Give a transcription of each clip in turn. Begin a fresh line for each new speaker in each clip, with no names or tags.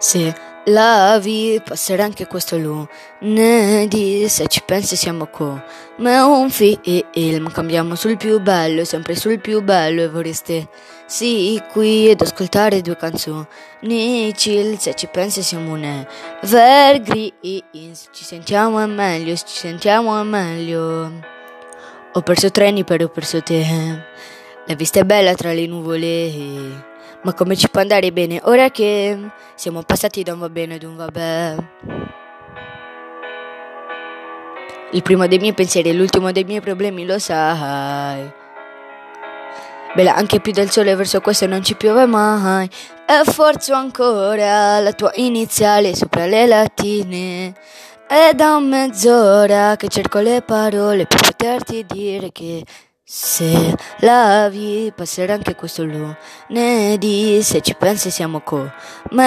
Se lavi passerà anche questo lunedì, se ci pensi siamo come un film, cambiamo sul più bello, sempre sul più bello e vorreste sì qui ed ascoltare due canzoni chill, se ci pensi siamo un evergreen, ci sentiamo è meglio, ci sentiamo è meglio. Ho perso treni però ho perso te, la vista è bella tra le nuvole. Ma come ci può andare bene ora che siamo passati da un va bene ad un vabbè? Il primo dei miei pensieri e l'ultimo dei miei problemi lo sai. Bella, anche più del sole verso questo non ci piove mai. E forzo ancora la tua iniziale sopra le latine. È da mezz'ora che cerco le parole per poterti dire che se lavi passerà anche questo lunedì, se ci pensi siamo come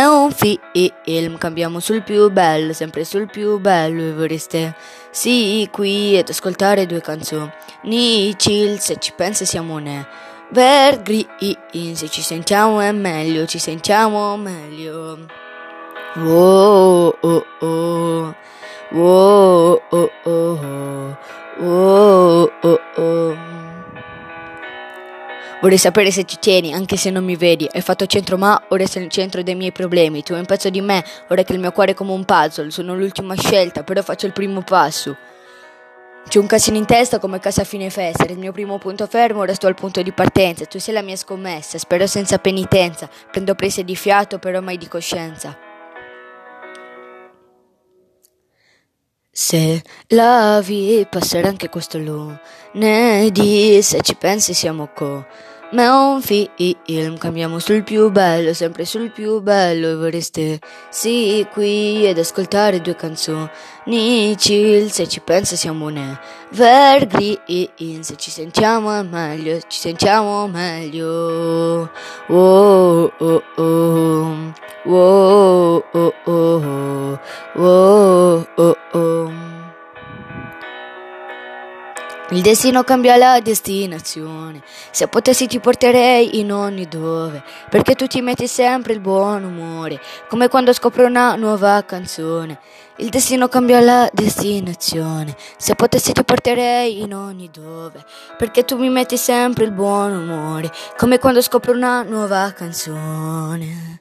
un film, cambiamo sul più bello, sempre sul più bello e vorreste sì qui ed ascoltare due canzoni chill, se ci pensi siamo un evergreen, se ci sentiamo è meglio, ci sentiamo meglio. Oh oh oh, oh oh oh, oh oh oh. Vorrei sapere se ci tieni, anche se non mi vedi. Hai fatto centro ma ora sei il centro dei miei problemi. Tu hai un pezzo di me, ora che il mio cuore è come un puzzle. Sono l'ultima scelta, però faccio il primo passo. C'è un casino in testa come casa a fine festa. Il mio primo punto fermo, ora sto al punto di partenza. Tu sei la mia scommessa, spero senza penitenza. Prendo prese di fiato, però mai di coscienza. Se lavi passerà anche questo lunedì, se ci pensi siamo co ma è un film, cambiamo sul più bello, sempre sul più bello e vorreste sì qui ed ascoltare due canzoni chill, se ci pensi siamo un evergreen, se ci sentiamo meglio, ci sentiamo meglio. Oh oh oh, oh oh oh, oh oh oh. Il destino cambia la destinazione. Se potessi ti porterei in ogni dove, perché tu ti metti sempre il buon umore, come quando scopro una nuova canzone. Il destino cambia la destinazione. Se potessi ti porterei in ogni dove, perché tu mi metti sempre il buon umore, come quando scopro una nuova canzone.